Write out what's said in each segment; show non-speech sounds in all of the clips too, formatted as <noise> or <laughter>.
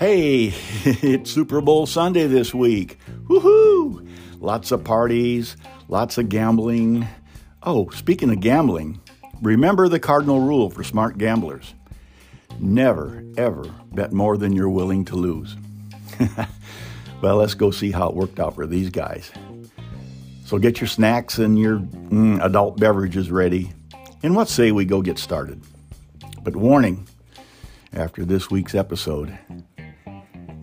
Hey, <laughs> it's Super Bowl Sunday this week. Woohoo! Lots of parties, lots of gambling. Oh, speaking of gambling, remember the cardinal rule for smart gamblers never, ever bet more than you're willing to lose. <laughs> well, let's go see how it worked out for these guys. So get your snacks and your mm, adult beverages ready. And what say we go get started? But warning after this week's episode,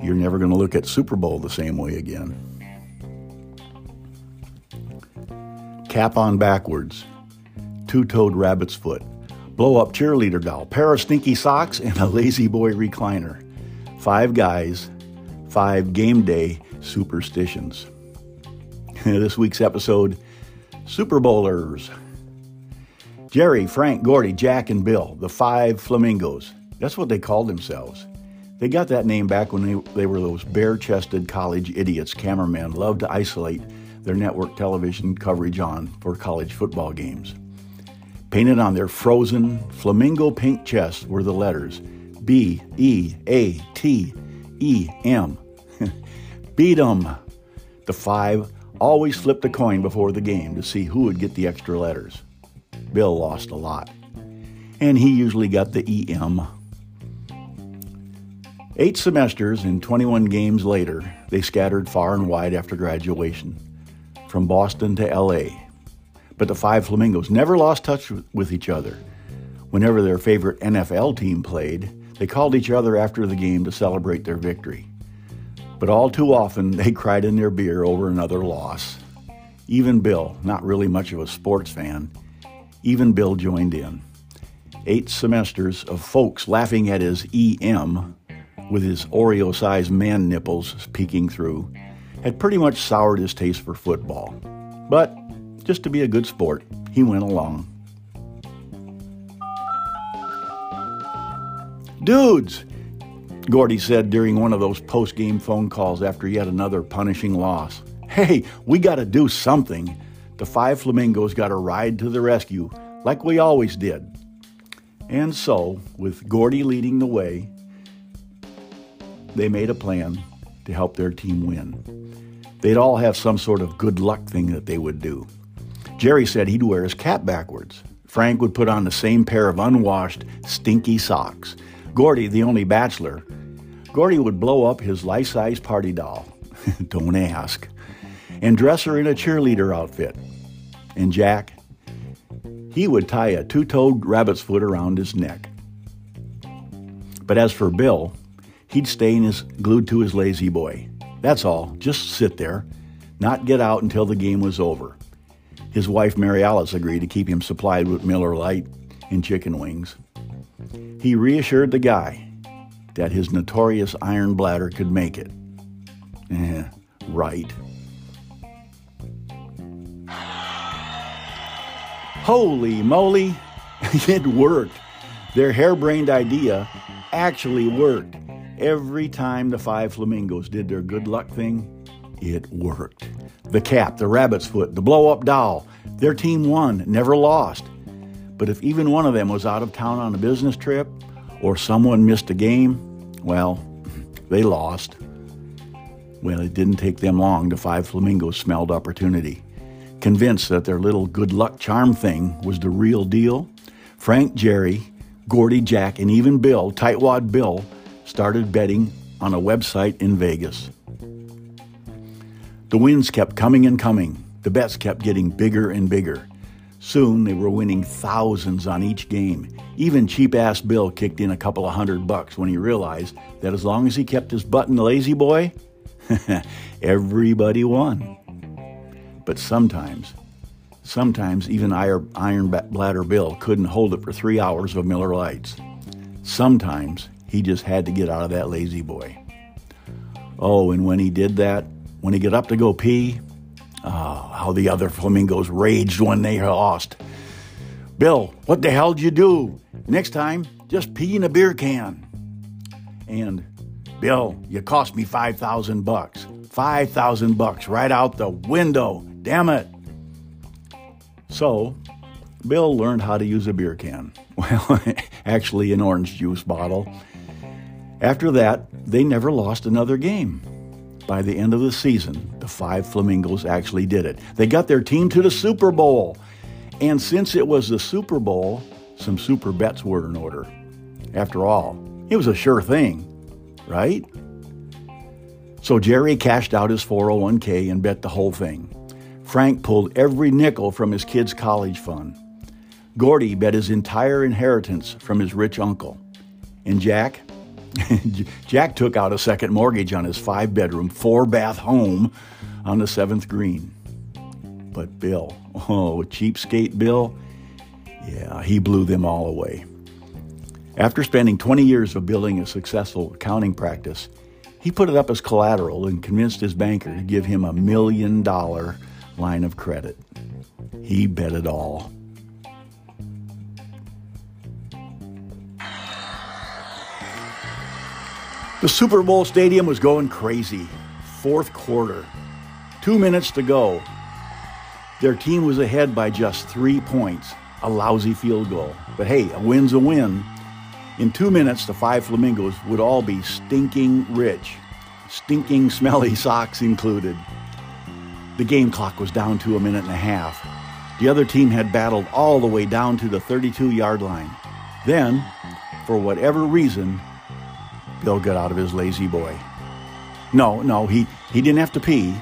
you're never going to look at Super Bowl the same way again. Cap on backwards, two toed rabbit's foot, blow up cheerleader doll, pair of stinky socks, and a lazy boy recliner. Five guys, five game day superstitions. <laughs> this week's episode Super Bowlers. Jerry, Frank, Gordy, Jack, and Bill, the five flamingos. That's what they called themselves. They got that name back when they, they were those bare chested college idiots cameramen loved to isolate their network television coverage on for college football games. Painted on their frozen flamingo pink chests were the letters B E A T E M. <laughs> Beat 'em. The five always flipped a coin before the game to see who would get the extra letters. Bill lost a lot, and he usually got the EM Eight semesters and 21 games later, they scattered far and wide after graduation, from Boston to LA. But the five Flamingos never lost touch with each other. Whenever their favorite NFL team played, they called each other after the game to celebrate their victory. But all too often, they cried in their beer over another loss. Even Bill, not really much of a sports fan, even Bill joined in. Eight semesters of folks laughing at his EM with his Oreo sized man nipples peeking through, had pretty much soured his taste for football. But, just to be a good sport, he went along. Dudes, Gordy said during one of those post game phone calls after yet another punishing loss. Hey, we got to do something. The five flamingos got a ride to the rescue, like we always did. And so, with Gordy leading the way, they made a plan to help their team win. They'd all have some sort of good luck thing that they would do. Jerry said he'd wear his cap backwards. Frank would put on the same pair of unwashed, stinky socks. Gordy, the only bachelor, Gordy would blow up his life size party doll. <laughs> Don't ask. And dress her in a cheerleader outfit. And Jack, he would tie a two toed rabbit's foot around his neck. But as for Bill, he'd stay in his, glued to his lazy boy. That's all, just sit there, not get out until the game was over. His wife Mary Alice agreed to keep him supplied with Miller Lite and chicken wings. He reassured the guy that his notorious iron bladder could make it. Eh, right. Holy moly, <laughs> it worked. Their harebrained idea actually worked. Every time the five flamingos did their good luck thing, it worked. The cap, the rabbit's foot, the blow up doll, their team won, never lost. But if even one of them was out of town on a business trip or someone missed a game, well, <laughs> they lost. Well, it didn't take them long. The five flamingos smelled opportunity. Convinced that their little good luck charm thing was the real deal, Frank, Jerry, Gordy, Jack, and even Bill, Tightwad Bill, started betting on a website in Vegas. The wins kept coming and coming. The bets kept getting bigger and bigger. Soon they were winning thousands on each game. Even cheap ass Bill kicked in a couple of hundred bucks when he realized that as long as he kept his butt in the lazy boy, <laughs> everybody won. But sometimes, sometimes even Iron Bladder Bill couldn't hold it for three hours of Miller Lites. Sometimes he just had to get out of that lazy boy. Oh, and when he did that, when he got up to go pee, oh, how the other flamingos raged when they lost. Bill, what the hell did you do? Next time, just pee in a beer can. And Bill, you cost me 5,000 bucks. 5,000 bucks right out the window. Damn it. So, Bill learned how to use a beer can. <laughs> Well, actually, an orange juice bottle After that, they never lost another game. By the end of the season, the five Flamingos actually did it. They got their team to the Super Bowl. And since it was the Super Bowl, some super bets were in order. After all, it was a sure thing, right? So Jerry cashed out his 401k and bet the whole thing. Frank pulled every nickel from his kid's college fund. Gordy bet his entire inheritance from his rich uncle. And Jack, <laughs> Jack took out a second mortgage on his five bedroom, four bath home on the seventh green. But Bill, <laughs> oh, cheapskate Bill, yeah, he blew them all away. After spending 20 years of building a successful accounting practice, he put it up as collateral and convinced his banker to give him a million dollar line of credit. He bet it all. The Super Bowl stadium was going crazy. Fourth quarter. Two minutes to go. Their team was ahead by just three points, a lousy field goal. But hey, a win's a win. In two minutes, the five flamingos would all be stinking rich, stinking smelly <laughs> socks included. The game clock was down to a minute and a half. The other team had battled all the way down to the 32 yard line. Then, for whatever reason, Bill got out of his lazy boy. No, no, he, he didn't have to pee.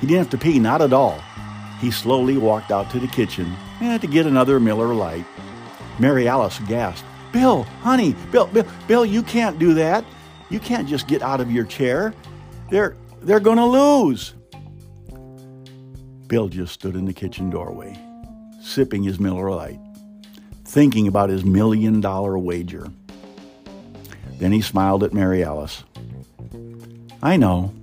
He didn't have to pee, not at all. He slowly walked out to the kitchen eh, to get another Miller Lite. Mary Alice gasped, Bill, honey, Bill, Bill, Bill, you can't do that. You can't just get out of your chair. They're they're going to lose. Bill just stood in the kitchen doorway, sipping his Miller Lite, thinking about his million dollar wager. Then he smiled at Mary Alice. I know.